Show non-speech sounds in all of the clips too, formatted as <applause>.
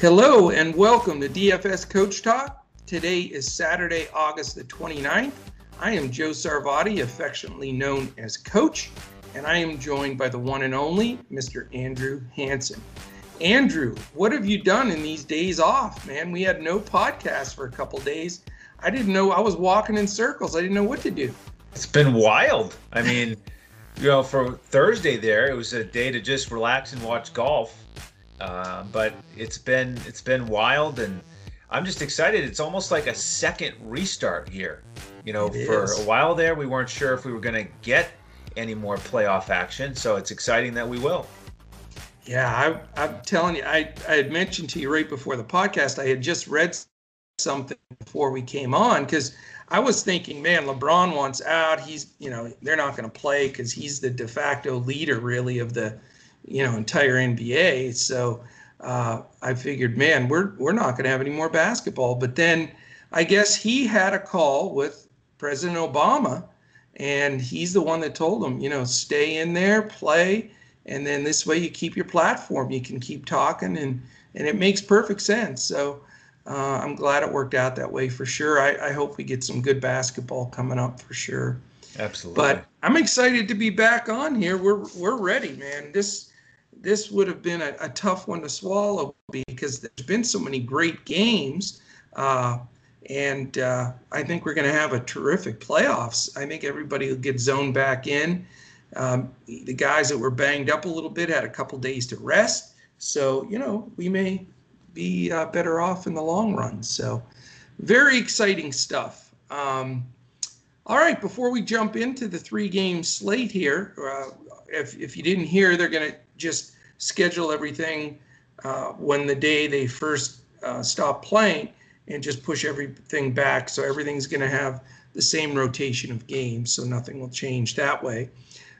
Hello and welcome to DFS Coach Talk. Today is Saturday, August the 29th. I am Joe Sarvadi, affectionately known as Coach, and I am joined by the one and only Mr. Andrew Hanson. Andrew, what have you done in these days off, man? We had no podcast for a couple days. I didn't know I was walking in circles. I didn't know what to do. It's been wild. I mean, <laughs> you know, for Thursday there, it was a day to just relax and watch golf uh, but it's been it's been wild, and I'm just excited. It's almost like a second restart here. You know, it for is. a while there, we weren't sure if we were going to get any more playoff action, so it's exciting that we will. Yeah, I, am telling you, I, I had mentioned to you right before the podcast, I had just read something before we came on because I was thinking, man, LeBron wants out. He's, you know, they're not going to play because he's the de facto leader, really, of the you know entire NBA. So uh, I figured, man, we're we're not going to have any more basketball. But then I guess he had a call with President Obama, and he's the one that told him, you know, stay in there, play, and then this way you keep your platform. You can keep talking, and and it makes perfect sense. So. Uh, I'm glad it worked out that way for sure. I, I hope we get some good basketball coming up for sure. Absolutely. But I'm excited to be back on here. We're we're ready, man. This this would have been a, a, tough one to swallow because there's been so many great games. Uh, and uh, I think we're going to have a terrific playoffs. I think everybody will get zoned back in. Um, the guys that were banged up a little bit had a couple days to rest. So, you know, we may be uh, better off in the long run. So, very exciting stuff. Um, all right, before we jump into the three game slate here, uh, if, if you didn't hear, they're going to just schedule everything uh, when the day they first uh, stop playing and just push everything back. So everything's going to have the same rotation of games, so nothing will change that way.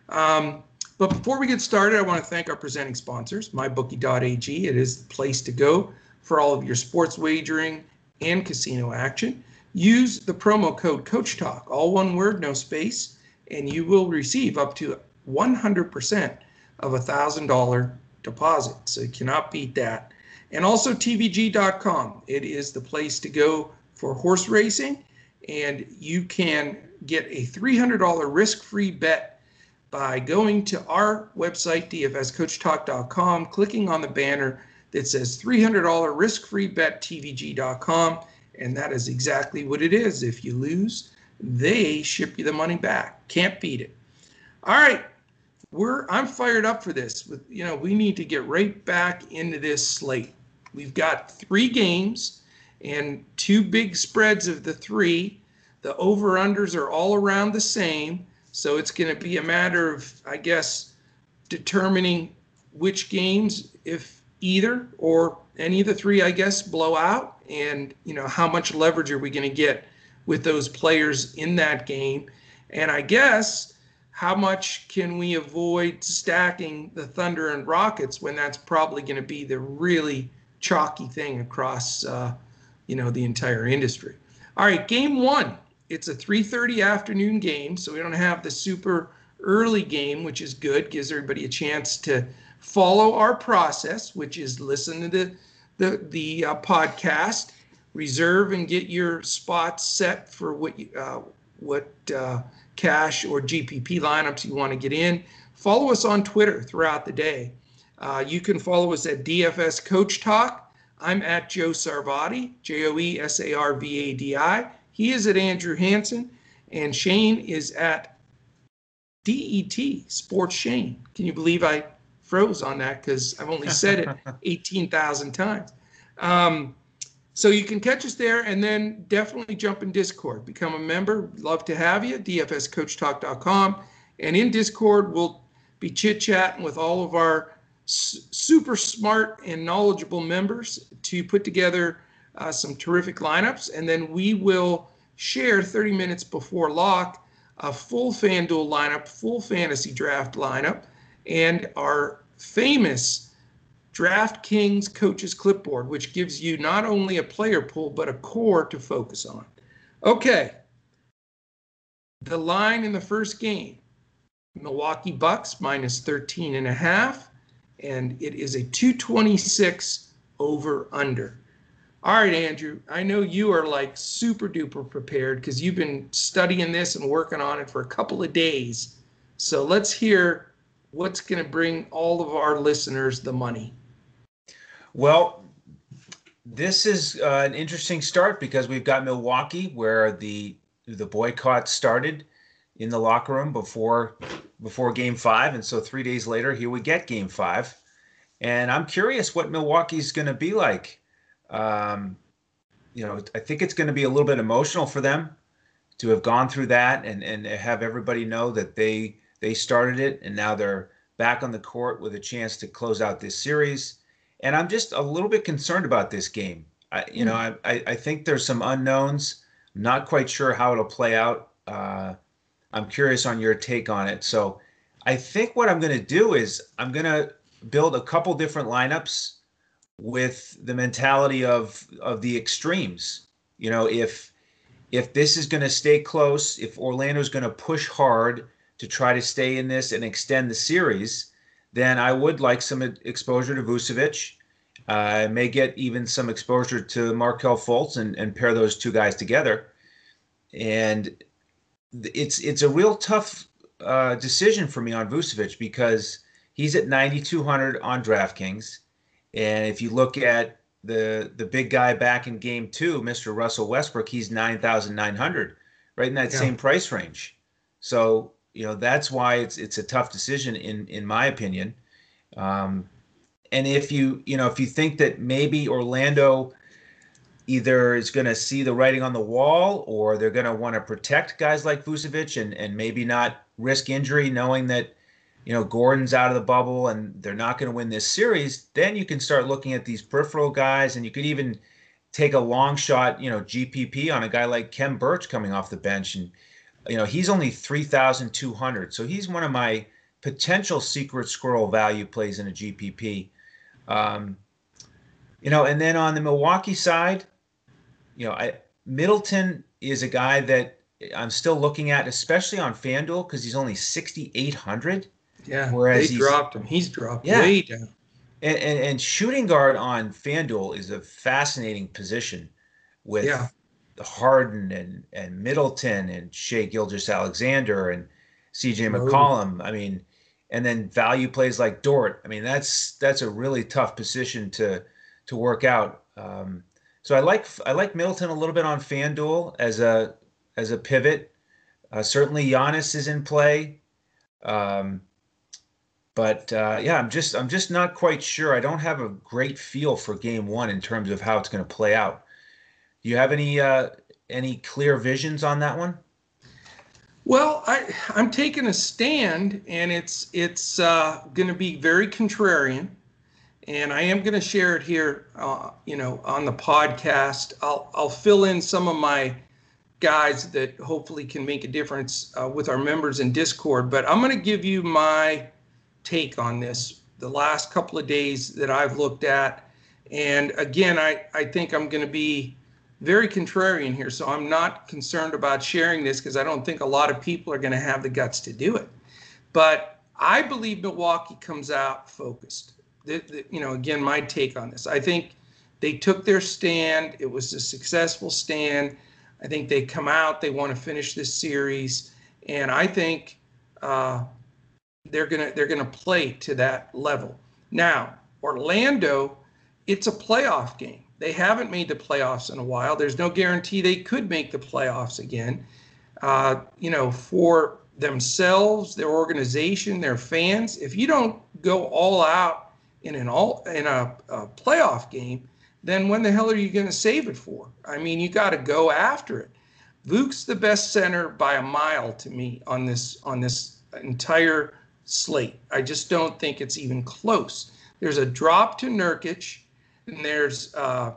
Um, but before we get started, I want to thank our presenting sponsors, MyBookie.ag. It is the place to go for all of your sports wagering and casino action. Use the promo code Coach Talk, all one word, no space, and you will receive up to 100% of a $1,000 deposit. So you cannot beat that. And also TVG.com. It is the place to go for horse racing. And you can get a $300 risk free bet by going to our website, dfscoachtalk.com, clicking on the banner that says $300 risk free bet TVG.com. And that is exactly what it is. If you lose, they ship you the money back. Can't beat it. All right, we're I'm fired up for this. With you know, we need to get right back into this slate. We've got three games and two big spreads of the three. The over unders are all around the same, so it's going to be a matter of I guess determining which games if either or any of the three I guess blow out and you know how much leverage are we going to get with those players in that game and I guess how much can we avoid stacking the Thunder and Rockets when that's probably going to be the really chalky thing across, uh, you know, the entire industry. All right, game one. It's a 3:30 afternoon game, so we don't have the super early game, which is good. Gives everybody a chance to follow our process, which is listen to the the the uh, podcast, reserve and get your spots set for what you, uh, what uh, cash or GPP lineups you want to get in. Follow us on Twitter throughout the day. Uh, you can follow us at DFS Coach Talk. I'm at Joe Sarvadi, J O E S A R V A D I. He is at Andrew Hanson, and Shane is at DET Sports Shane. Can you believe I froze on that because I've only said it <laughs> 18,000 times? Um, so you can catch us there and then definitely jump in Discord. Become a member. Love to have you. DFSCoachTalk.com. And in Discord, we'll be chit chatting with all of our super smart and knowledgeable members to put together uh, some terrific lineups. And then we will share 30 minutes before lock a full FanDuel lineup, full fantasy draft lineup, and our famous DraftKings Coaches Clipboard, which gives you not only a player pool, but a core to focus on. Okay. The line in the first game Milwaukee Bucks minus 13 and a half, and it is a 226 over under. All right, Andrew, I know you are like super duper prepared because you've been studying this and working on it for a couple of days. So let's hear what's going to bring all of our listeners the money. Well, this is uh, an interesting start because we've got Milwaukee where the the boycott started in the locker room before before game 5 and so 3 days later here we get game 5 and I'm curious what Milwaukee's going to be like. Um, you know, I think it's going to be a little bit emotional for them to have gone through that and and have everybody know that they they started it and now they're back on the court with a chance to close out this series. And I'm just a little bit concerned about this game. I, you know, hmm. I, I think there's some unknowns. I'm not quite sure how it'll play out. Uh, I'm curious on your take on it. So I think what I'm going to do is I'm going to build a couple different lineups with the mentality of of the extremes. You know, if if this is going to stay close, if Orlando's going to push hard to try to stay in this and extend the series, then I would like some exposure to Vucevic. Uh, I may get even some exposure to Markelle Fultz and, and pair those two guys together. And it's it's a real tough uh, decision for me on Vucevic because he's at 9,200 on DraftKings. And if you look at the the big guy back in game two, Mr. Russell Westbrook, he's nine thousand nine hundred, right in that yeah. same price range. So you know that's why it's it's a tough decision in in my opinion. Um, and if you you know if you think that maybe Orlando either is going to see the writing on the wall or they're going to want to protect guys like Vucevic and and maybe not risk injury, knowing that you know Gordon's out of the bubble and they're not going to win this series, then you can start looking at these peripheral guys, and you could even take a long shot, you know, GPP on a guy like Khem Birch coming off the bench, and you know he's only three thousand two hundred, so he's one of my potential secret squirrel value plays in a GPP. Um, you know, and then on the Milwaukee side, you know, I Middleton is a guy that I'm still looking at, especially on FanDuel, because he's only 6,800. Yeah. Whereas they dropped him. He's dropped yeah. way down. And, and, and shooting guard on FanDuel is a fascinating position with yeah. Harden and, and Middleton and Shai Gilgeous-Alexander and CJ McCollum. I mean, and then value plays like Dort. I mean, that's that's a really tough position to to work out. Um, so I like I like Middleton a little bit on FanDuel as a as a pivot. Uh, certainly Giannis is in play. Um, but uh, yeah, I'm just I'm just not quite sure. I don't have a great feel for Game One in terms of how it's going to play out. Do you have any uh, any clear visions on that one? Well, I I'm taking a stand, and it's it's uh, going to be very contrarian, and I am going to share it here. Uh, you know, on the podcast, I'll I'll fill in some of my guys that hopefully can make a difference uh, with our members in Discord. But I'm going to give you my take on this the last couple of days that I've looked at. And again, I, I think I'm going to be very contrarian here. So I'm not concerned about sharing this because I don't think a lot of people are going to have the guts to do it. But I believe Milwaukee comes out focused. The, the, you know, again, my take on this. I think they took their stand. It was a successful stand. I think they come out. They want to finish this series, and I think uh, they're gonna they're gonna play to that level. Now, Orlando, it's a playoff game. They haven't made the playoffs in a while. There's no guarantee they could make the playoffs again. Uh, you know, for themselves, their organization, their fans. If you don't go all out in an all in a, a playoff game, then when the hell are you going to save it for? I mean, you got to go after it. Vuk's the best center by a mile to me on this on this entire slate. I just don't think it's even close. There's a drop to Nurkic, and there's uh,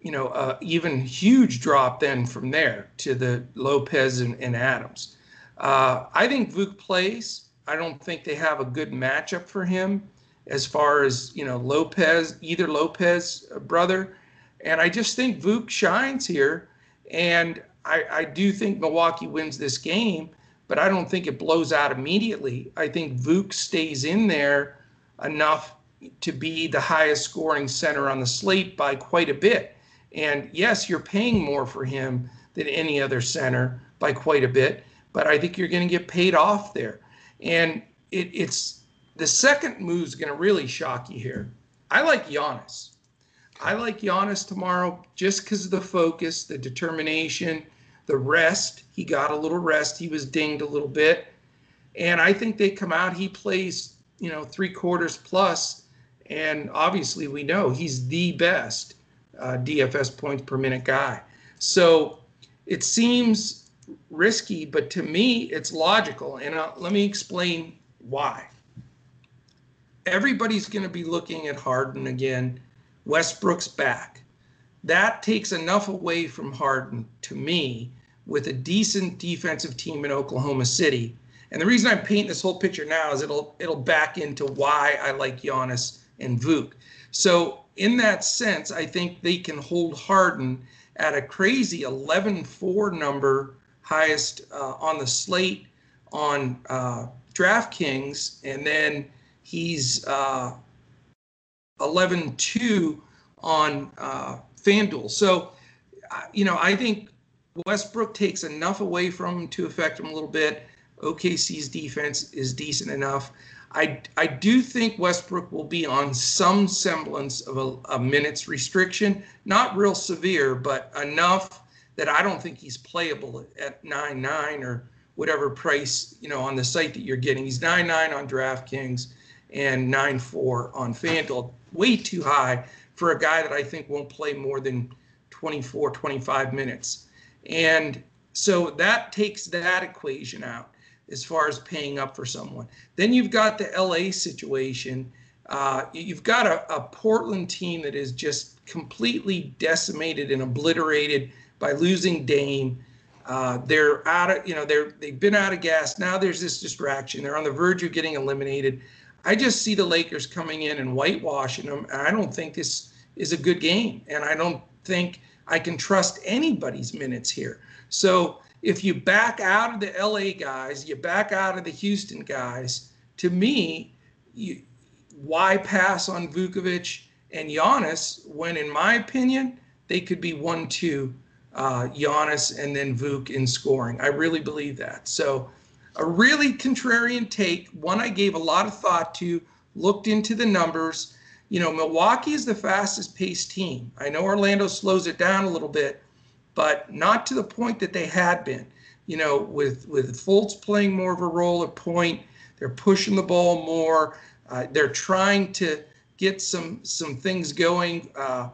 you know uh, even huge drop then from there to the Lopez and, and Adams. Uh, I think Vuk plays. I don't think they have a good matchup for him as far as you know Lopez, either Lopez uh, brother, and I just think Vuk shines here, and I, I do think Milwaukee wins this game but I don't think it blows out immediately. I think Vuk stays in there enough to be the highest scoring center on the slate by quite a bit. And yes, you're paying more for him than any other center by quite a bit, but I think you're going to get paid off there. And it, it's the second move is going to really shock you here. I like Giannis. I like Giannis tomorrow just because of the focus, the determination, the rest. He got a little rest. He was dinged a little bit. And I think they come out, he plays, you know, three quarters plus, And obviously, we know he's the best uh, DFS points per minute guy. So it seems risky, but to me, it's logical. And uh, let me explain why. Everybody's going to be looking at Harden again Westbrook's back. That takes enough away from Harden to me with a decent defensive team in Oklahoma City. And the reason I'm painting this whole picture now is it'll it'll back into why I like Giannis and Vuk. So in that sense, I think they can hold Harden at a crazy 11-4 number, highest uh, on the slate on uh, DraftKings, and then he's uh, 11 2 on uh, FanDuel. So, you know, I think Westbrook takes enough away from him to affect him a little bit. OKC's defense is decent enough. I, I do think Westbrook will be on some semblance of a, a minutes restriction, not real severe, but enough that I don't think he's playable at 9 9 or whatever price, you know, on the site that you're getting. He's 9 9 on DraftKings and 9 4 on FanDuel way too high for a guy that I think won't play more than 24, 25 minutes. And so that takes that equation out as far as paying up for someone. Then you've got the LA situation. Uh, you've got a, a Portland team that is just completely decimated and obliterated by losing Dame. Uh, they're out of, you know, they're they've been out of gas. Now there's this distraction. They're on the verge of getting eliminated. I just see the Lakers coming in and whitewashing them. I don't think this is a good game. And I don't think I can trust anybody's minutes here. So if you back out of the LA guys, you back out of the Houston guys, to me, you, why pass on Vucevic and Giannis when, in my opinion, they could be one two uh, Giannis and then Vuk in scoring. I really believe that. So a really contrarian take, one I gave a lot of thought to, looked into the numbers. You know, Milwaukee is the fastest paced team. I know Orlando slows it down a little bit, but not to the point that they had been. You know, with with Fultz playing more of a role at point, they're pushing the ball more. Uh, they're trying to get some some things going uh,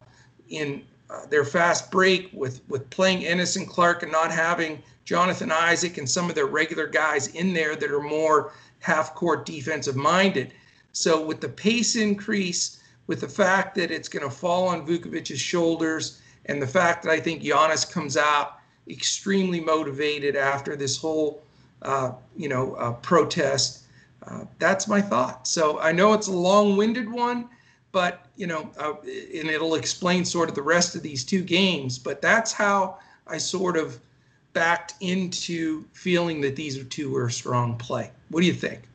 in uh, their fast break with with playing Ennis and Clark and not having Jonathan Isaac and some of their regular guys in there that are more half court defensive minded. So with the pace increase, with the fact that it's going to fall on Vucevic's shoulders, and the fact that I think Giannis comes out extremely motivated after this whole, uh, you know, uh, protest, uh, that's my thought. So I know it's a long-winded one, but you know, uh, and it'll explain sort of the rest of these two games. But that's how I sort of backed into feeling that these two were a strong play. What do you think?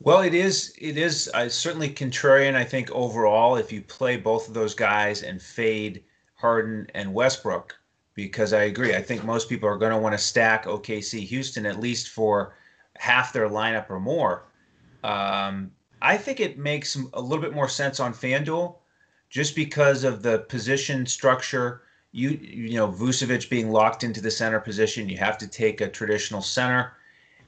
Well, it is. It is uh, certainly contrarian. I think overall, if you play both of those guys and fade Harden and Westbrook, because I agree. I think most people are going to want to stack OKC Houston at least for half their lineup or more. Um, I think it makes a little bit more sense on FanDuel just because of the position structure you you know Vucevic being locked into the center position, you have to take a traditional center,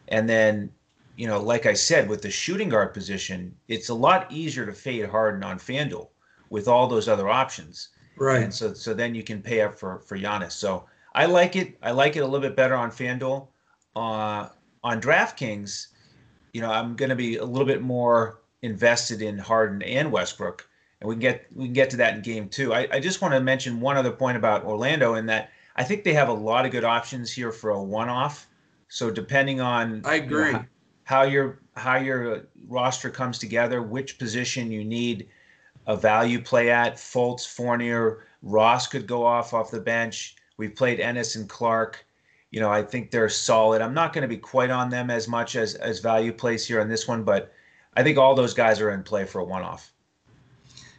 and then you know, like I said, with the shooting guard position, it's a lot easier to fade Harden on FanDuel with all those other options. Right. And so so then you can pay up for for Giannis. So I like it. I like it a little bit better on FanDuel. Uh, on DraftKings, you know, I'm going to be a little bit more invested in Harden and Westbrook and we can get we can get to that in game two. I, I just want to mention one other point about Orlando in that I think they have a lot of good options here for a one-off. So depending on I agree you know, how your how your roster comes together, which position you need a value play at, Fultz, Fournier, Ross could go off off the bench. We've played Ennis and Clark. You know, I think they're solid. I'm not going to be quite on them as much as as value plays here on this one, but I think all those guys are in play for a one-off.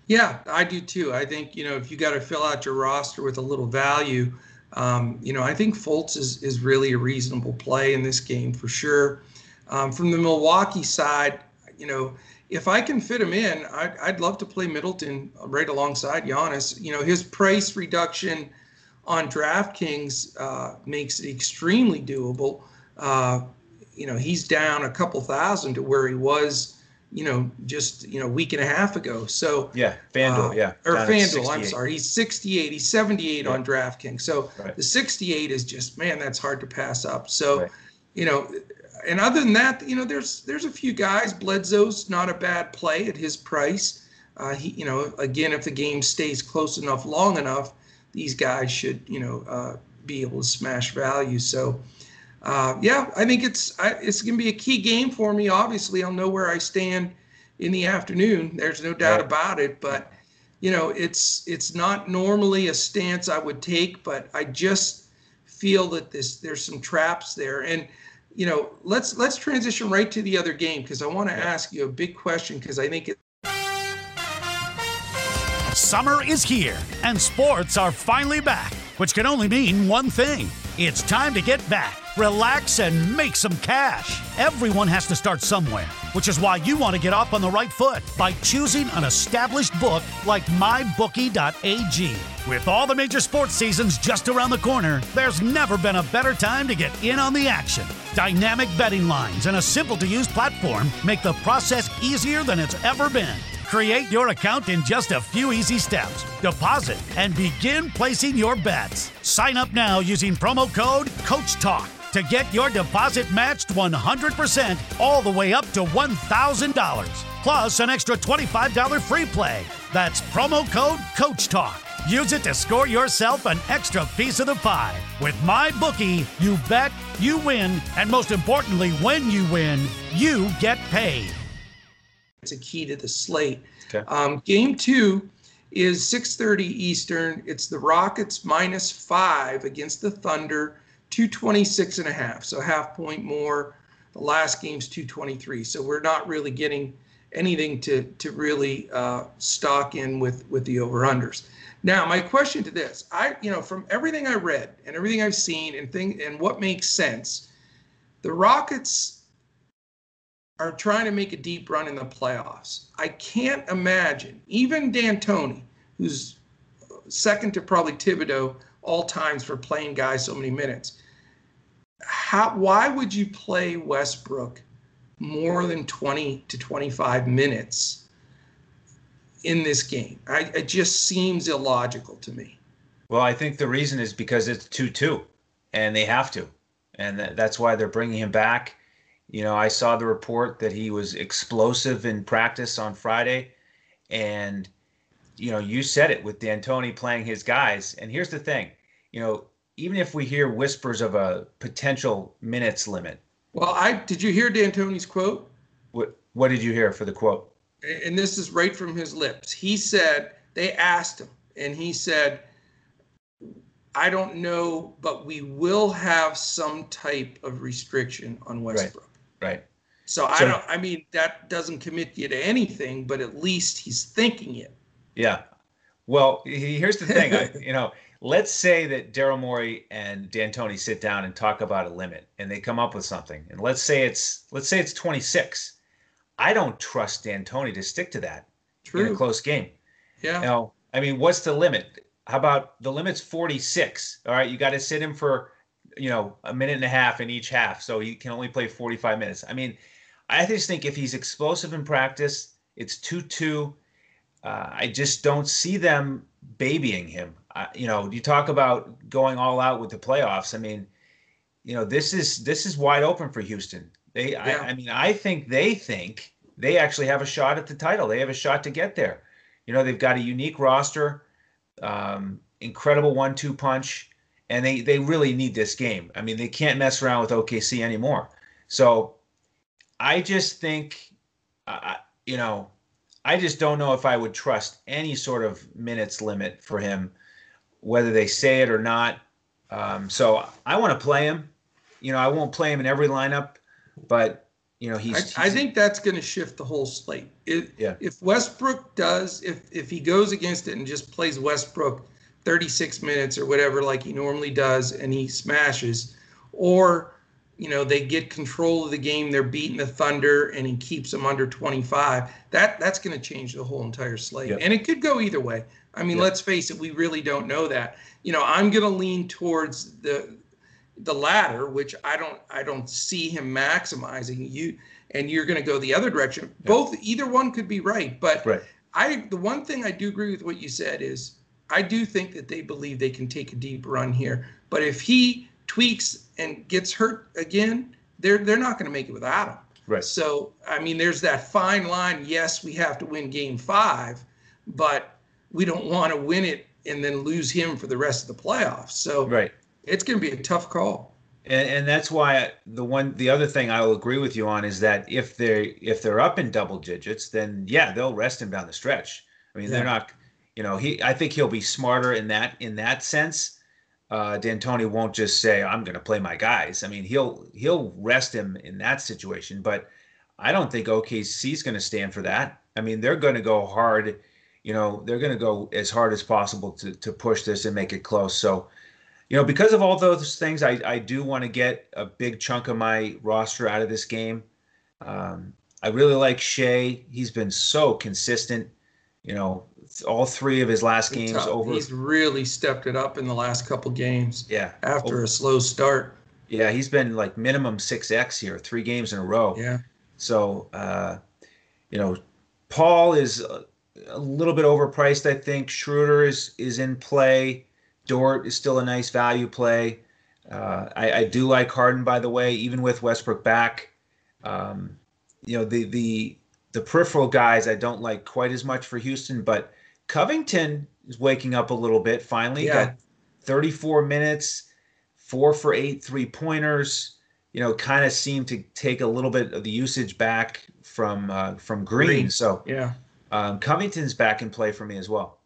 Yeah, I do too. I think you know if you got to fill out your roster with a little value, um, you know I think Fultz is is really a reasonable play in this game for sure. Um, from the Milwaukee side, you know if I can fit him in, I'd, I'd love to play Middleton right alongside Giannis. You know his price reduction on DraftKings uh, makes it extremely doable. Uh, you know he's down a couple thousand to where he was you know, just you know, a week and a half ago. So yeah, FanDuel, uh, yeah, or FanDuel. I'm sorry, he's 68. He's 78 yeah. on DraftKings. So right. the 68 is just man, that's hard to pass up. So, right. you know, and other than that, you know, there's there's a few guys. Bledsoe's not a bad play at his price. Uh, he, you know, again, if the game stays close enough, long enough, these guys should, you know, uh, be able to smash value. So, uh, yeah, I think it's I, it's going to be a key game for me. Obviously, I'll know where I stand in the afternoon. There's no doubt about it. But you know, it's it's not normally a stance I would take, but I just feel that this there's some traps there. And you know, let's let's transition right to the other game because I want to ask you a big question because I think it. Summer is here, and sports are finally back, which can only mean one thing: it's time to get back relax, and make some cash. Everyone has to start somewhere, which is why you want to get off on the right foot by choosing an established book like MyBookie.ag. With all the major sports seasons just around the corner, there's never been a better time to get in on the action. Dynamic betting lines and a simple to use platform make the process easier than it's ever been. Create your account in just a few easy steps. Deposit and begin placing your bets. Sign up now using promo code CoachTalk to get your deposit matched 100% all the way up to $1,000. Plus an extra $25 free play. That's promo code Coach Talk. Use it to score yourself an extra piece of the pie. With my bookie, you bet, you win, and most importantly, when you win, you get paid. It's a key to the slate. Okay. Um, game two is 6:30 Eastern. It's the Rockets minus five against the Thunder. 226 and a half, so half point more. The last game's 223, so we're not really getting anything to to really uh, stock in with with the over unders. Now, my question to this, I you know from everything I read and everything I've seen and thing and what makes sense, the Rockets are trying to make a deep run in the playoffs. I can't imagine even D'Antoni, who's second to probably Thibodeau all times for playing guys so many minutes how why would you play Westbrook more than 20 to 25 minutes in this game? I, it just seems illogical to me. Well, I think the reason is because it's 2 2, and they have to. And that's why they're bringing him back. You know, I saw the report that he was explosive in practice on Friday. And, you know, you said it with D'Antoni playing his guys. And here's the thing you know, even if we hear whispers of a potential minutes limit. Well, I did you hear D'Antoni's quote? What What did you hear for the quote? And this is right from his lips. He said they asked him, and he said, "I don't know, but we will have some type of restriction on Westbrook." Right. Right. So, so I don't. I mean, that doesn't commit you to anything, but at least he's thinking it. Yeah. Well, here's the thing. I, <laughs> you know, let's say that Daryl Morey and D'Antoni sit down and talk about a limit and they come up with something. And let's say it's let's say it's 26. I don't trust D'Antoni to stick to that True. in a close game. Yeah. You know, I mean, what's the limit? How about the limit's 46? All right, you got to sit him for, you know, a minute and a half in each half, so he can only play 45 minutes. I mean, I just think if he's explosive in practice, it's 2-2. Uh, I just don't see them babying him you know, you talk about going all out with the playoffs. I mean, you know, this is this is wide open for Houston. They, yeah. I, I mean, I think they think they actually have a shot at the title. They have a shot to get there. You know, they've got a unique roster, um, incredible one-two punch, and they they really need this game. I mean, they can't mess around with OKC anymore. So, I just think, uh, you know, I just don't know if I would trust any sort of minutes limit for him whether they say it or not. Um, so I want to play him. You know, I won't play him in every lineup, but you know, he's. I, I think that's going to shift the whole slate. It, Yeah. If Westbrook does, if if he goes against it and just plays Westbrook 36 minutes or whatever like he normally does, and he smashes, or you know they get control of the game, they're beating the Thunder, and he keeps them under 25. That that's going to change the whole entire slate, Yep. and it could go either way. I mean, Yep. let's face it, we really don't know that. You know, I'm going to lean towards the the latter, which I don't I don't see him maximizing you, and you're going to go the other direction. Both either one could be right, but Right. I the one thing I do agree with what you said is I do think that they believe they can take a deep run here. But if he tweaks and gets hurt again, they're they're not going to make it without him. Right. So I mean, there's that fine line. Yes, we have to win Game Five, but we don't want to win it and then lose him for the rest of the playoffs. So Right. it's going to be a tough call. And, and that's why the one the other thing I will agree with you on is that if they if they're up in double digits, then yeah, they'll rest him down the stretch. I mean, they're not, you know, he. I think he'll be smarter in that in that sense. Uh, D'Antoni won't just say I'm going to play my guys. I mean, he'll he'll rest him in that situation, but I don't think OKC's going to stand for that. I mean, they're going to go hard. You know, they're going to go as hard as possible to to push this and make it close. So you know, because of all those things, I, I do want to get a big chunk of my roster out of this game. Um, I really like Shai. He's been so consistent. You know, all three of his last games Tough. over. He's really stepped it up in the last couple games Yeah, after a slow start. yeah, he's been like minimum six X here, three games in a row. Yeah. So, uh, you know, Paul is a, a little bit overpriced. I think Schroeder is is in play. Dort is still a nice value play. Uh, I, I do like Harden, by the way, even with Westbrook back. Um, you know, the the the peripheral guys I don't like quite as much for Houston, but Covington is waking up a little bit. Finally, Yeah. got 34 minutes, four for eight three pointers. You know, kind of seemed to take a little bit of the usage back from uh, from Green. Green. So Yeah. um, Covington's back in play for me as well.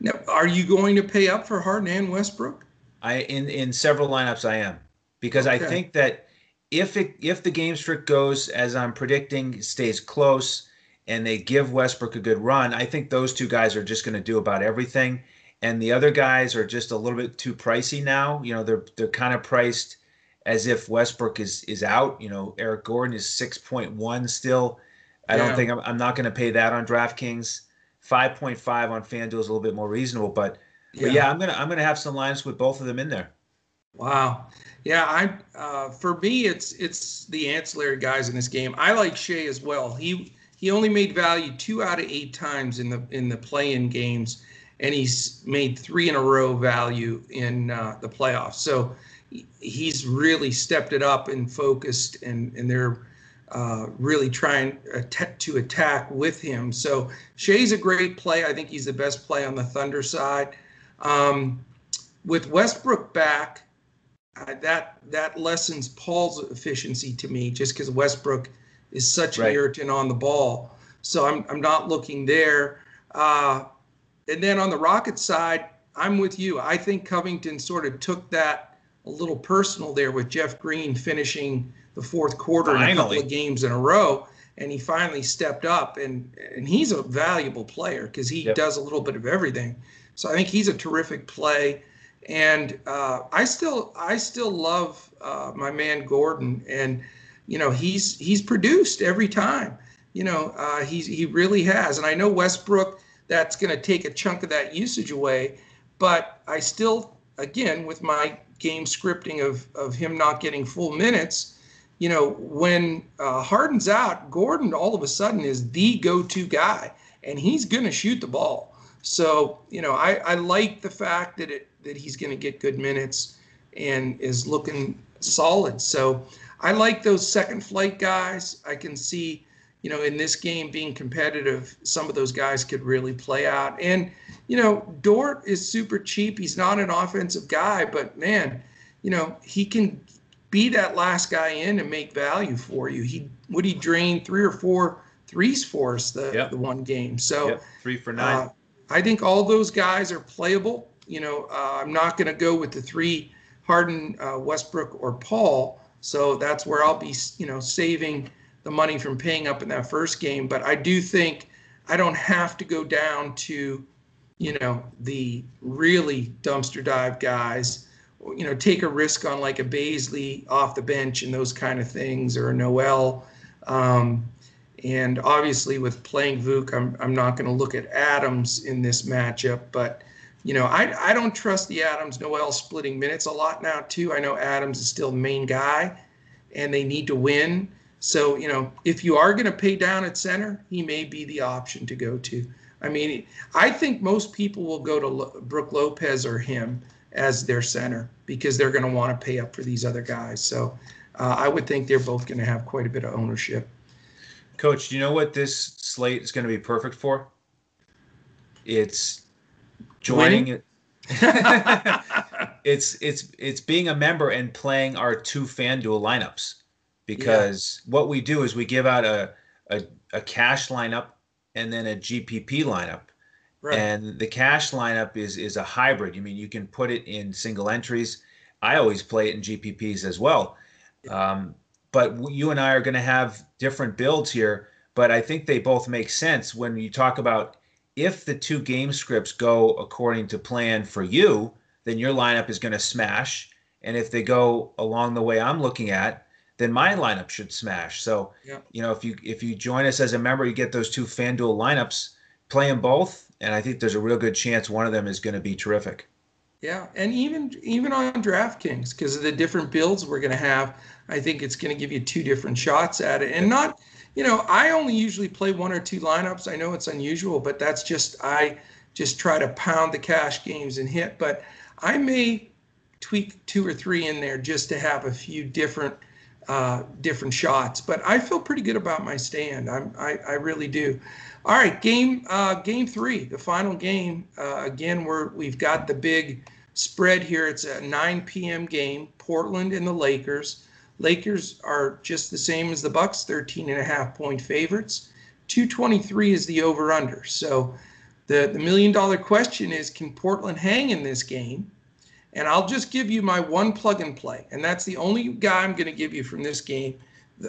Now, are you going to pay up for Harden and Westbrook? I in in several lineups I am because I think that if it if the game streak goes as I'm predicting, stays close, and they give Westbrook a good run, I think those two guys are just going to do about everything, and the other guys are just a little bit too pricey now. You know, they're they're kind of priced as if Westbrook is is out. You know, Eric Gordon is six point one still. I Yeah. don't think I'm, I'm not going to pay that on DraftKings. Five point five on FanDuel is a little bit more reasonable, but but yeah, I'm gonna I'm gonna have some lines with both of them in there. Wow. Yeah, I uh, for me it's it's the ancillary guys in this game. I like Shai as well. He he only made value two out of eight times in the in the play-in games, and he's made three in a row value in uh, the playoffs. So he's really stepped it up and focused, and and they're uh, really trying att- to attack with him. So Shai's a great play. I think he's the best play on the Thunder side. Um, with Westbrook back, uh, that that lessens Paul's efficiency to me, just because Westbrook is such an irritant on the ball. So I'm I'm not looking there. Uh, and then on the Rockets side, I'm with you. I think Covington sort of took that a little personal there with Jeff Green finishing the fourth quarter in a couple of games in a row, and he finally stepped up. and And he's a valuable player because he Yep. does a little bit of everything. So I think he's a terrific play and uh, I still I still love uh, my man Gordon, and you know he's he's produced every time. You know uh, he's he really has, and I know Westbrook that's going to take a chunk of that usage away, but I still again with my game scripting of of him not getting full minutes. You know when uh, Harden's out, Gordon all of a sudden is the go-to guy, and he's going to shoot the ball. So you know, I, I like the fact that it that he's going to get good minutes and is looking solid. So I like those second flight guys. I can see, you know, in this game being competitive, some of those guys could really play out. And you know, Dort is super cheap. He's not an offensive guy, but man, you know, he can be that last guy in and make value for you. He would he drain three or four threes for us the Yep. the one game. So. Yep, three for nine. Uh, I think all those guys are playable. You know, uh, I'm not going to go with the three Harden, uh, Westbrook, or Paul. So that's where I'll be, you know, saving the money from paying up in that first game. But I do think I don't have to go down to, you know, the really dumpster dive guys. You know, take a risk on like a Bazley off the bench and those kind of things, or a Noel. Um, and obviously, with playing Vuk, I'm, I'm not going to look at Adams in this matchup. But, you know, I, I don't trust the Adams Noel splitting minutes a lot now, too. I know Adams is still main guy, and they need to win. So, you know, if you are going to pay down at center, he may be the option to go to. I mean, I think most people will go to Brook Lopez or him as their center because they're going to want to pay up for these other guys. So uh, I would think they're both going to have quite a bit of ownership. Coach, do you know what this slate is going to be perfect for? It's joining it. <laughs> it's it's it's being a member and playing our two FanDuel lineups because yeah. what we do is we give out a, a, a cash lineup and then a GPP lineup. Right. And the cash lineup is is a hybrid. I mean, you can put it in single entries. I always play it in GPPs as well. Um, but you and I are going to have different builds here. But I think they both make sense when you talk about if the two game scripts go according to plan for you, then your lineup is going to smash. And if they go along the way I'm looking at, then my lineup should smash. So, yeah. you know, if you if you join us as a member, you get those two FanDuel lineups, play them both, and I think there's a real good chance one of them is going to be terrific. Yeah, and even even on DraftKings, because of the different builds we're going to have, I think it's going to give you two different shots at it, and not, you know, I only usually play one or two lineups. I know it's unusual, but that's just I just try to pound the cash games and hit. But I may tweak two or three in there just to have a few different uh, different shots. But I feel pretty good about my stand. I'm, I, I really do. All right, game uh, game three, the final game. Uh, again, we're we've got the big spread here. It's a 9 p.m. game. Portland and the Lakers. Lakers are just the same as the Bucks, 13 and a half point favorites. 223 is the over under. So the the million dollar question is, can Portland hang in this game? And I'll just give you my one plug and play. And that's the only guy I'm going to give you from this game.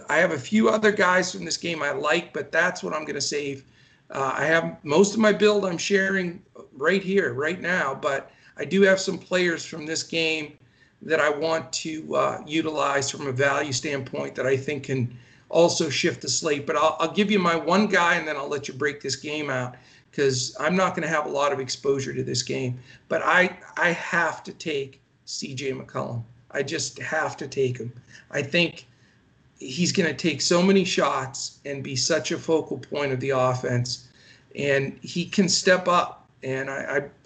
I have a few other guys from this game I like, but that's what I'm going to save. Uh, I have most of my build I'm sharing right here, right now, but I do have some players from this game that I want to uh, utilize from a value standpoint that I think can also shift the slate. But I'll, I'll give you my one guy and then I'll let you break this game out because I'm not going to have a lot of exposure to this game. But I I have to take C.J. McCollum. I just have to take him. I think he's going to take so many shots and be such a focal point of the offense, and he can step up. And I,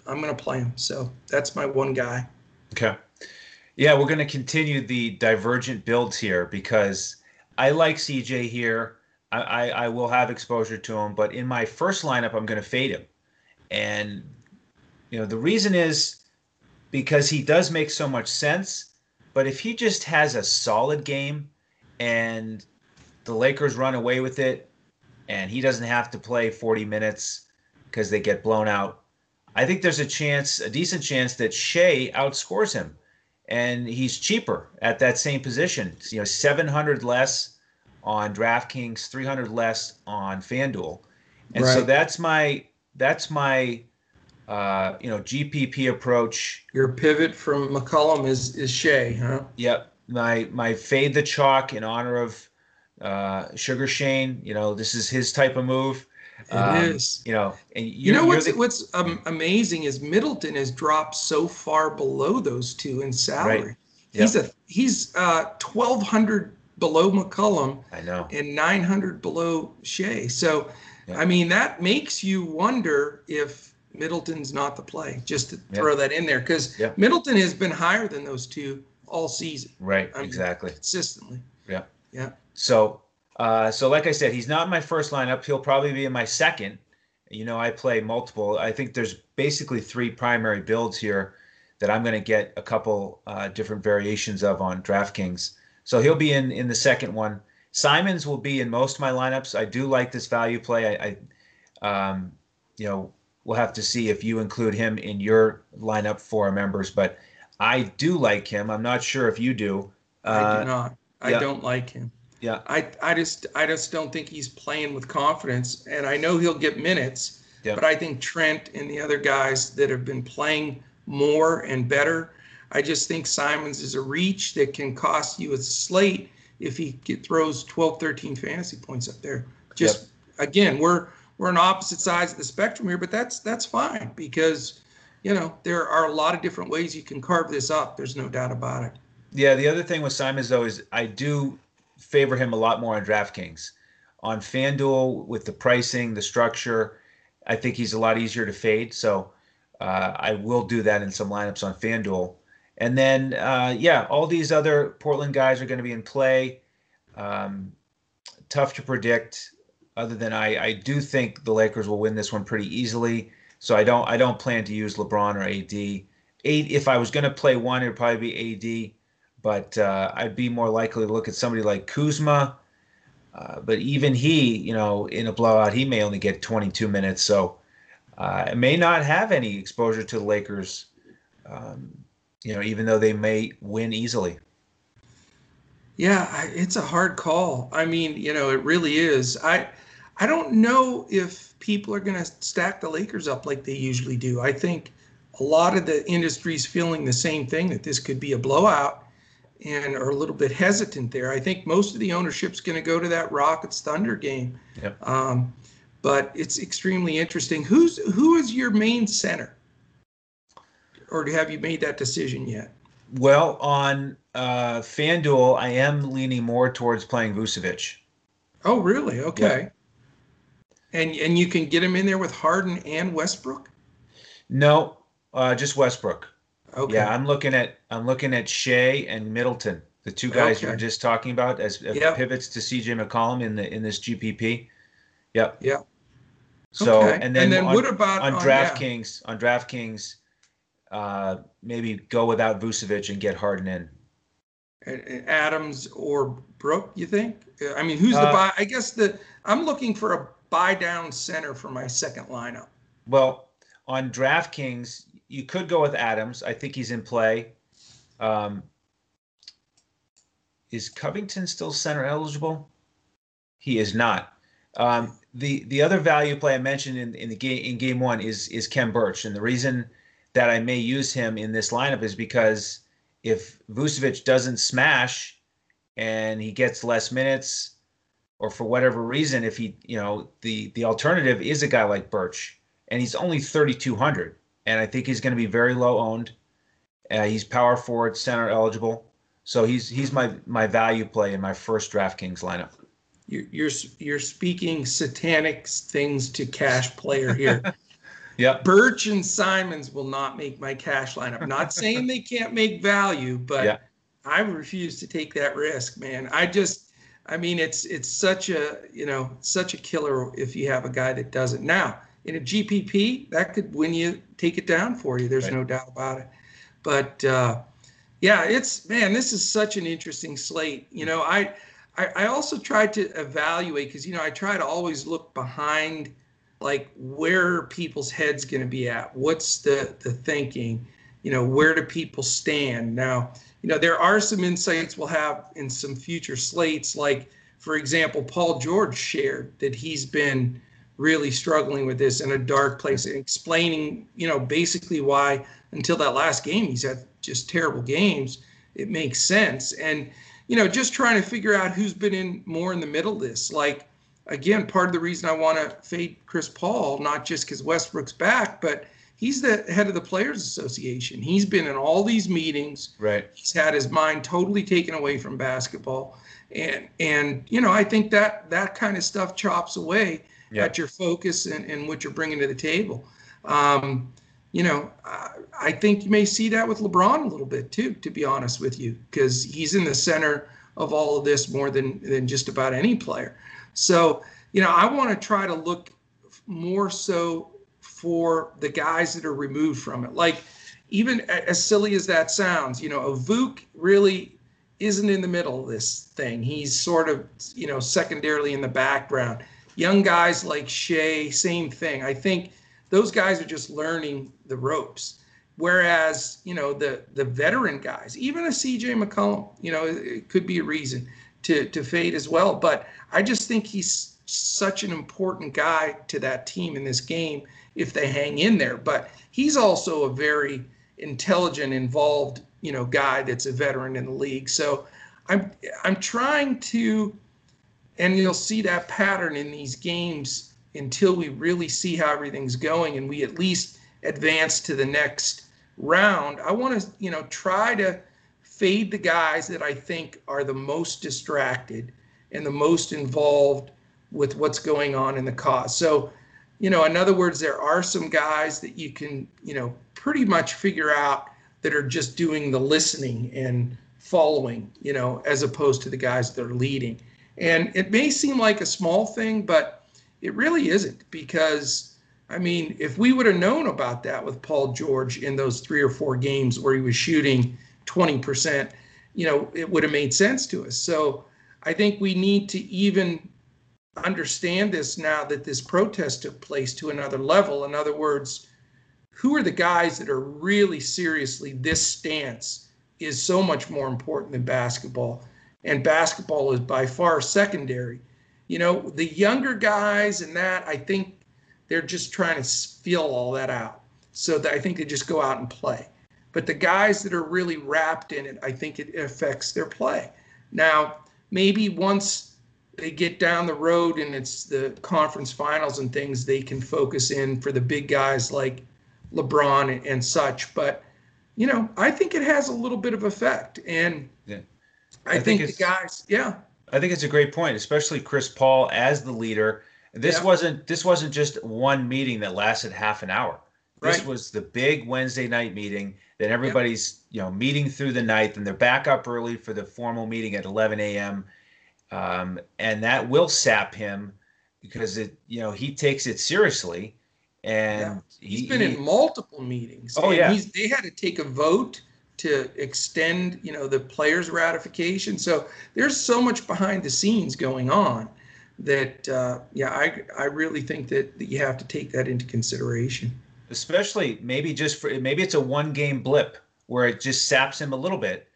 I I'm going to play him. So that's my one guy. Okay. Yeah, we're going to continue the divergent builds here because I like CJ here. I, I, will have exposure to him, but in my first lineup, I'm going to fade him. And, you know, the reason is because he does make so much sense. But if he just has a solid game and the Lakers run away with it and he doesn't have to play 40 minutes because they get blown out, I think there's a chance, a decent chance that Shai outscores him. And he's cheaper at that same position. You know, 700 less on DraftKings, 300 less on FanDuel. And right. so that's my that's my uh, you know GPP approach. Your pivot from McCollum is is Shai, huh? Yep. My my fade the chalk in honor of uh, Sugar Shane. You know this is his type of move. It um, is. You know, and you know what's the, what's um, amazing is Middleton has dropped so far below those two in salary. Right. Yep. He's a he's uh, twelve hundred below McCollum. I know. And 900 below Shai. So, yeah. I mean, that makes you wonder if Middleton's not the play, just to yeah. throw that in there, because. Middleton has been higher than those two all season. Right, I mean, exactly. Consistently. Yeah. Yeah. So, uh, so like I said, he's not in my first lineup. He'll probably be in my second. You know, I play multiple. I think there's basically three primary builds here that I'm going to get a couple uh, different variations of on DraftKings. So he'll be in in the second one. Simons will be in most of my lineups. I do like this value play. I, I um, you know, we'll have to see if you include him in your lineup for our members, but I do like him. I'm not sure if you do. Uh, I do not. I yeah. don't like him. Yeah. I I just I just don't think he's playing with confidence, and I know he'll get minutes, Yeah. but I think Trent and the other guys that have been playing more and better. I just think Simons is a reach that can cost you a slate if he get, throws 12, 13 fantasy points up there. Just again, we're we're on opposite sides of the spectrum here, but that's that's fine because you know there are a lot of different ways you can carve this up. There's no doubt about it. Yeah, the other thing with Simons though is I do favor him a lot more on DraftKings. On FanDuel with the pricing, the structure, I think he's a lot easier to fade. So uh, I will do that in some lineups on FanDuel. And then uh, yeah, all these other Portland guys are going to be in play. Um, tough to predict. Other than I, I do think the Lakers will win this one pretty easily. So I don't I don't plan to use LeBron or AD. Eight if I was going to play one, it would probably be AD but uh, I'd be more likely to look at somebody like Kuzma. Uh, but even he, you know, in a blowout, he may only get 22 minutes, so uh, may not have any exposure to the Lakers. Um, you know, even though they may win easily. Yeah, it's a hard call. I mean, you know, it really is. I I don't know if people are going to stack the Lakers up like they usually do. I think a lot of the industry's feeling the same thing that this could be a blowout and are a little bit hesitant there. I think most of the ownership's going to go to that Rockets Thunder game. Yep. Um, but it's extremely interesting. Who's who is your main center? Or have you made that decision yet? Well, on uh, FanDuel, I am leaning more towards playing Vucevic. Oh, really? Okay. And and you can get him in there with Harden and Westbrook. No, uh, just Westbrook. Okay. Yeah, I'm looking at I'm looking at Shai and Middleton, the two guys you were just talking about as, Yep. pivots to CJ McCollum in the in this GPP. Yep. Yep. So Okay. and then, on, what about on on- yeah. DraftKings on DraftKings, uh, maybe go without Vucevic and get Harden in. And- and Adams or Brook? You think? I mean, who's the Uh, buy? I guess the I'm looking for a buy down center for my second lineup. Well, on DraftKings, you could go with Adams. I think he's in play. Um, is Covington still center eligible? He is not. Um, the the other value play I mentioned in, in the game in game one is is Khem Birch, and the reason that I may use him in this lineup is because if Vucevic doesn't smash and he gets less minutes, or for whatever reason, if he you know the the alternative is a guy like Birch, and he's only 3,200, and I think he's going to be very low owned. Uh, he's power forward, center eligible, so he's he's my my value play in my first DraftKings lineup. You're you're you're speaking satanic things to cash player here. <laughs> Yep. Birch and Simons will not make my cash lineup. Not saying they can't make value, but Yeah. I refuse to take that risk, man. I just, I mean, it's it's such a you know such a killer if you have a guy that does it. Now in a GPP, that could win you, take it down for you. There's Right. no doubt about it. But uh, yeah, it's man, this is such an interesting slate. You know, I I, I also tried to evaluate because you know I try to always look behind like where are people's heads going to be at what's the the thinking you know where do people stand now you know there are some insights we'll have in some future slates like for example paul george shared that he's been really struggling with this in a dark place and explaining you know basically why until that last game he's had just terrible games it makes sense and you know just trying to figure out who's been in more in the middle of this like again, part of the reason I want to fade Chris Paul, not just because Westbrook's back, but he's the head of the Players Association. He's been in all these meetings. Right. He's had his mind totally taken away from basketball, and and you know I think that that kind of stuff chops away Yeah. at your focus and, and what you're bringing to the table. Um, you know, I, I think you may see that with LeBron a little bit too, to be honest with you, because he's in the center of all of this more than than just about any player. So, you know, I want to try to look more so for the guys that are removed from it. Like, even as silly as that sounds, you know, a Vuk really isn't in the middle of this thing. He's sort of, you know, secondarily in the background. Young guys like Shai, same thing. I think those guys are just learning the ropes. Whereas, you know, the the veteran guys, even a CJ McCollum, you know, it, it could be a reason. to to fade as well. But I just think he's such an important guy to that team in this game if they hang in there. But he's also a very intelligent, involved, you know, guy that's a veteran in the league. So I'm I'm trying to, and you'll see that pattern in these games until we really see how everything's going and we at least advance to the next round. I want to, you know, try to fade the guys that I think are the most distracted and the most involved with what's going on in the cause. So, you know, in other words, there are some guys that you can, you know, pretty much figure out that are just doing the listening and following, you know, as opposed to the guys that are leading. And it may seem like a small thing, but it really isn't because I mean, if we would have known about that with Paul George in those three or four games where he was shooting 20%, you know, it would have made sense to us. So I think we need to even understand this now that this protest took place to another level. In other words, who are the guys that are really seriously this stance is so much more important than basketball and basketball is by far secondary. You know the younger guys and that i think they're just trying to feel all that out. So that i think they just go out and play. But the guys that are really wrapped in it i think it affects their play. Now maybe once they get down the road and it's the conference finals and things they can focus in for the big guys like lebron and, such. But you know i think it has a little bit of effect. And Yeah. I, I think, think the guys yeah I think it's a great point, especially Chris Paul as the leader. This Yeah. wasn't this wasn't just one meeting that lasted half an hour. This Right. was the big Wednesday night meeting. Then everybody's you know meeting through the night. Then they're back up early for the formal meeting at 11 a.m. Um, and that will sap him because it you know he takes it seriously, and He's he, been he- in multiple meetings. Oh, yeah. He's, they had to take a vote to extend, you know, the players' ratification. So there's so much behind the scenes going on that, uh, yeah, I I really think that, that you have to take that into consideration. especially maybe just for maybe it's a one game blip where it just saps him a little bit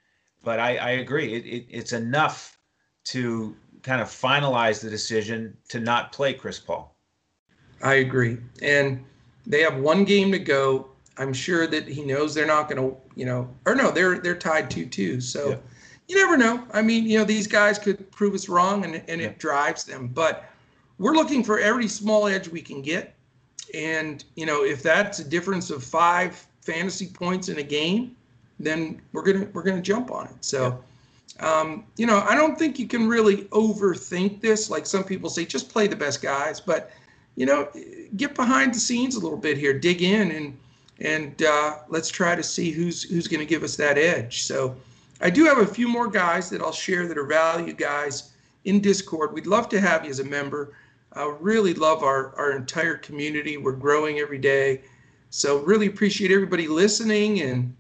but i, I agree it, it, it's enough to kind of finalize the decision to not play chris paul I agree. And they have one game to go. I'm sure that he knows they're not going to, you know, or no, they're they're tied two two. So Yeah. you never know. I mean, you know, these guys could prove us wrong, and and Yeah. it drives them. But we're looking for every small edge we can get, and you know, if that's a difference of five fantasy points in a game, then we're gonna we're gonna jump on it. So. Um, you know, I don't think you can really overthink this. Like some people say, just play the best guys. But you know, get behind the scenes a little bit here, dig in, and and uh, let's try to see who's who's going to give us that edge. So, I do have a few more guys that I'll share that are value guys in Discord. We'd love to have you as a member. I really love our our entire community. We're growing every day, so really appreciate everybody listening. And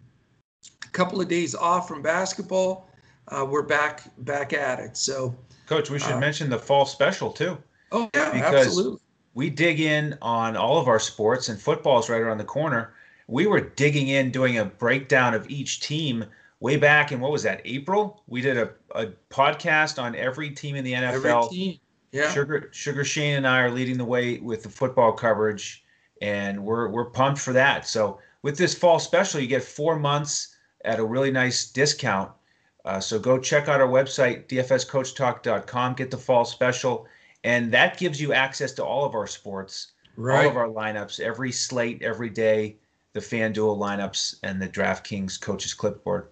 a couple of days off from basketball, uh, we're back back at it. So, coach we should Uh, mention the fall special too oh yeah, Because- absolutely. we dig in on all of our sports and football's right around the corner we were digging in doing a breakdown of each team way back in what was that april we did a, a podcast on every team in the nfl. Yeah. Sugar Sugar Shane and I are leading the way with the football coverage, and we're we're pumped for that. So with this fall special, you get four months at a really nice discount. Uh, so go check out our website dfscoachtalk.com, get the fall special, and that gives you access to all of our sports, Right. all of our lineups, every slate, every day, the FanDuel lineups, and the DraftKings coaches clipboard.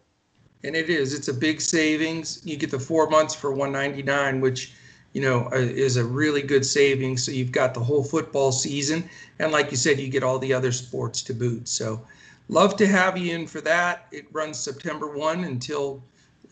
And it is. It's a big savings. You get the four months for 199, which you know uh, is a really good savings. So you've got the whole football season, and like you said, you get all the other sports to boot. So love to have you in for that. It runs September 1 until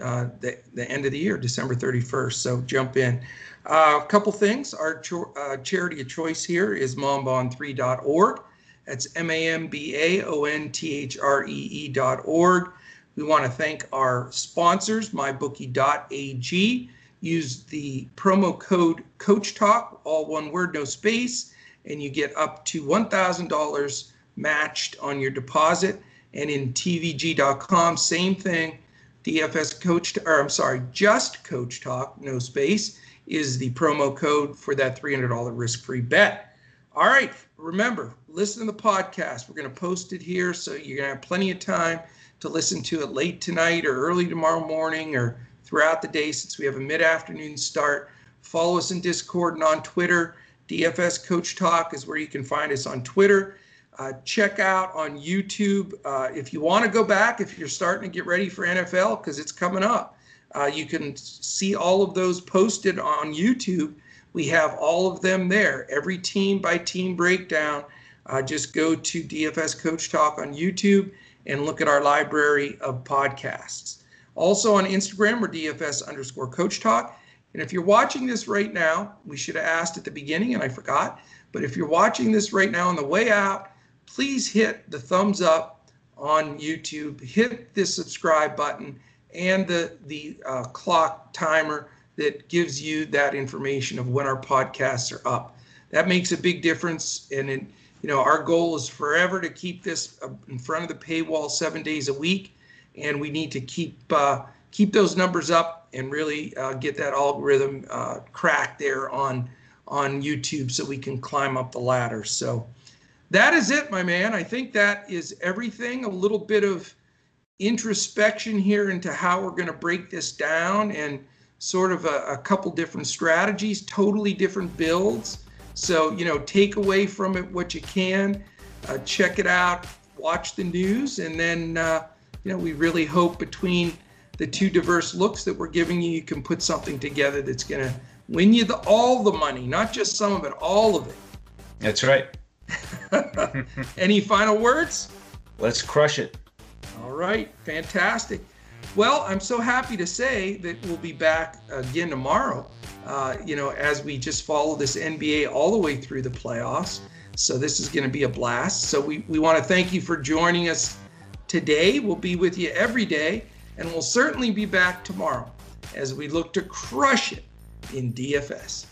uh, the the end of the year, December 31st. So jump in. Uh, a couple things. Our cho- uh, charity of choice here is mambaon3.org. That's M A M B A O N T H R E E dot org. We want to thank our sponsors, mybookie.ag. Use the promo code Coach Talk, all one word, no space, and you get up to $1,000 matched on your deposit. And in TVG.com, same thing. DFS Coach, or I'm sorry, just Coach Talk, no space, is the promo code for that $300 risk free bet. All right, remember, listen to the podcast. We're going to post it here, so you're going to have plenty of time to listen to it late tonight or early tomorrow morning or throughout the day since we have a mid afternoon start. Follow us in Discord and on Twitter. DFS Coach Talk is where you can find us on Twitter. Uh, check out on YouTube uh, if you want to go back, if you're starting to get ready for NFL, because it's coming up. Uh, you can see all of those posted on YouTube. We have all of them there, every team by team breakdown. Uh, just go to DFS Coach Talk on YouTube and look at our library of podcasts. Also on Instagram, we're DFS underscore Coach Talk. And if you're watching this right now, we should have asked at the beginning and I forgot. But if you're watching this right now on the way out, please hit the thumbs up on YouTube, hit the subscribe button and the, the uh, clock timer that gives you that information of when our podcasts are up. That makes a big difference. And it, you know, our goal is forever to keep this uh, in front of the paywall seven days a week. And we need to keep uh, keep those numbers up and really uh, get that algorithm uh, cracked there on on YouTube so we can climb up the ladder. So that is it, my man. I think that is everything. A little bit of introspection here into how we're going to break this down and sort of a, a, couple different strategies, totally different builds. So, you know, take away from it what you can, uh, check it out, watch the news, and then, uh, you know, we really hope between the two diverse looks that we're giving you, you can put something together that's going to win you the, all the money, not just some of it, all of it. That's right. <laughs> Any final words? Let's crush it. All right, fantastic. Well, I'm so happy to say that we'll be back again tomorrow. Uh, you know, as we just follow this NBA all the way through the playoffs. So this is going to be a blast. So we, we want to thank you for joining us today. We'll be with you every day, and we'll certainly be back tomorrow as we look to crush it in DFS.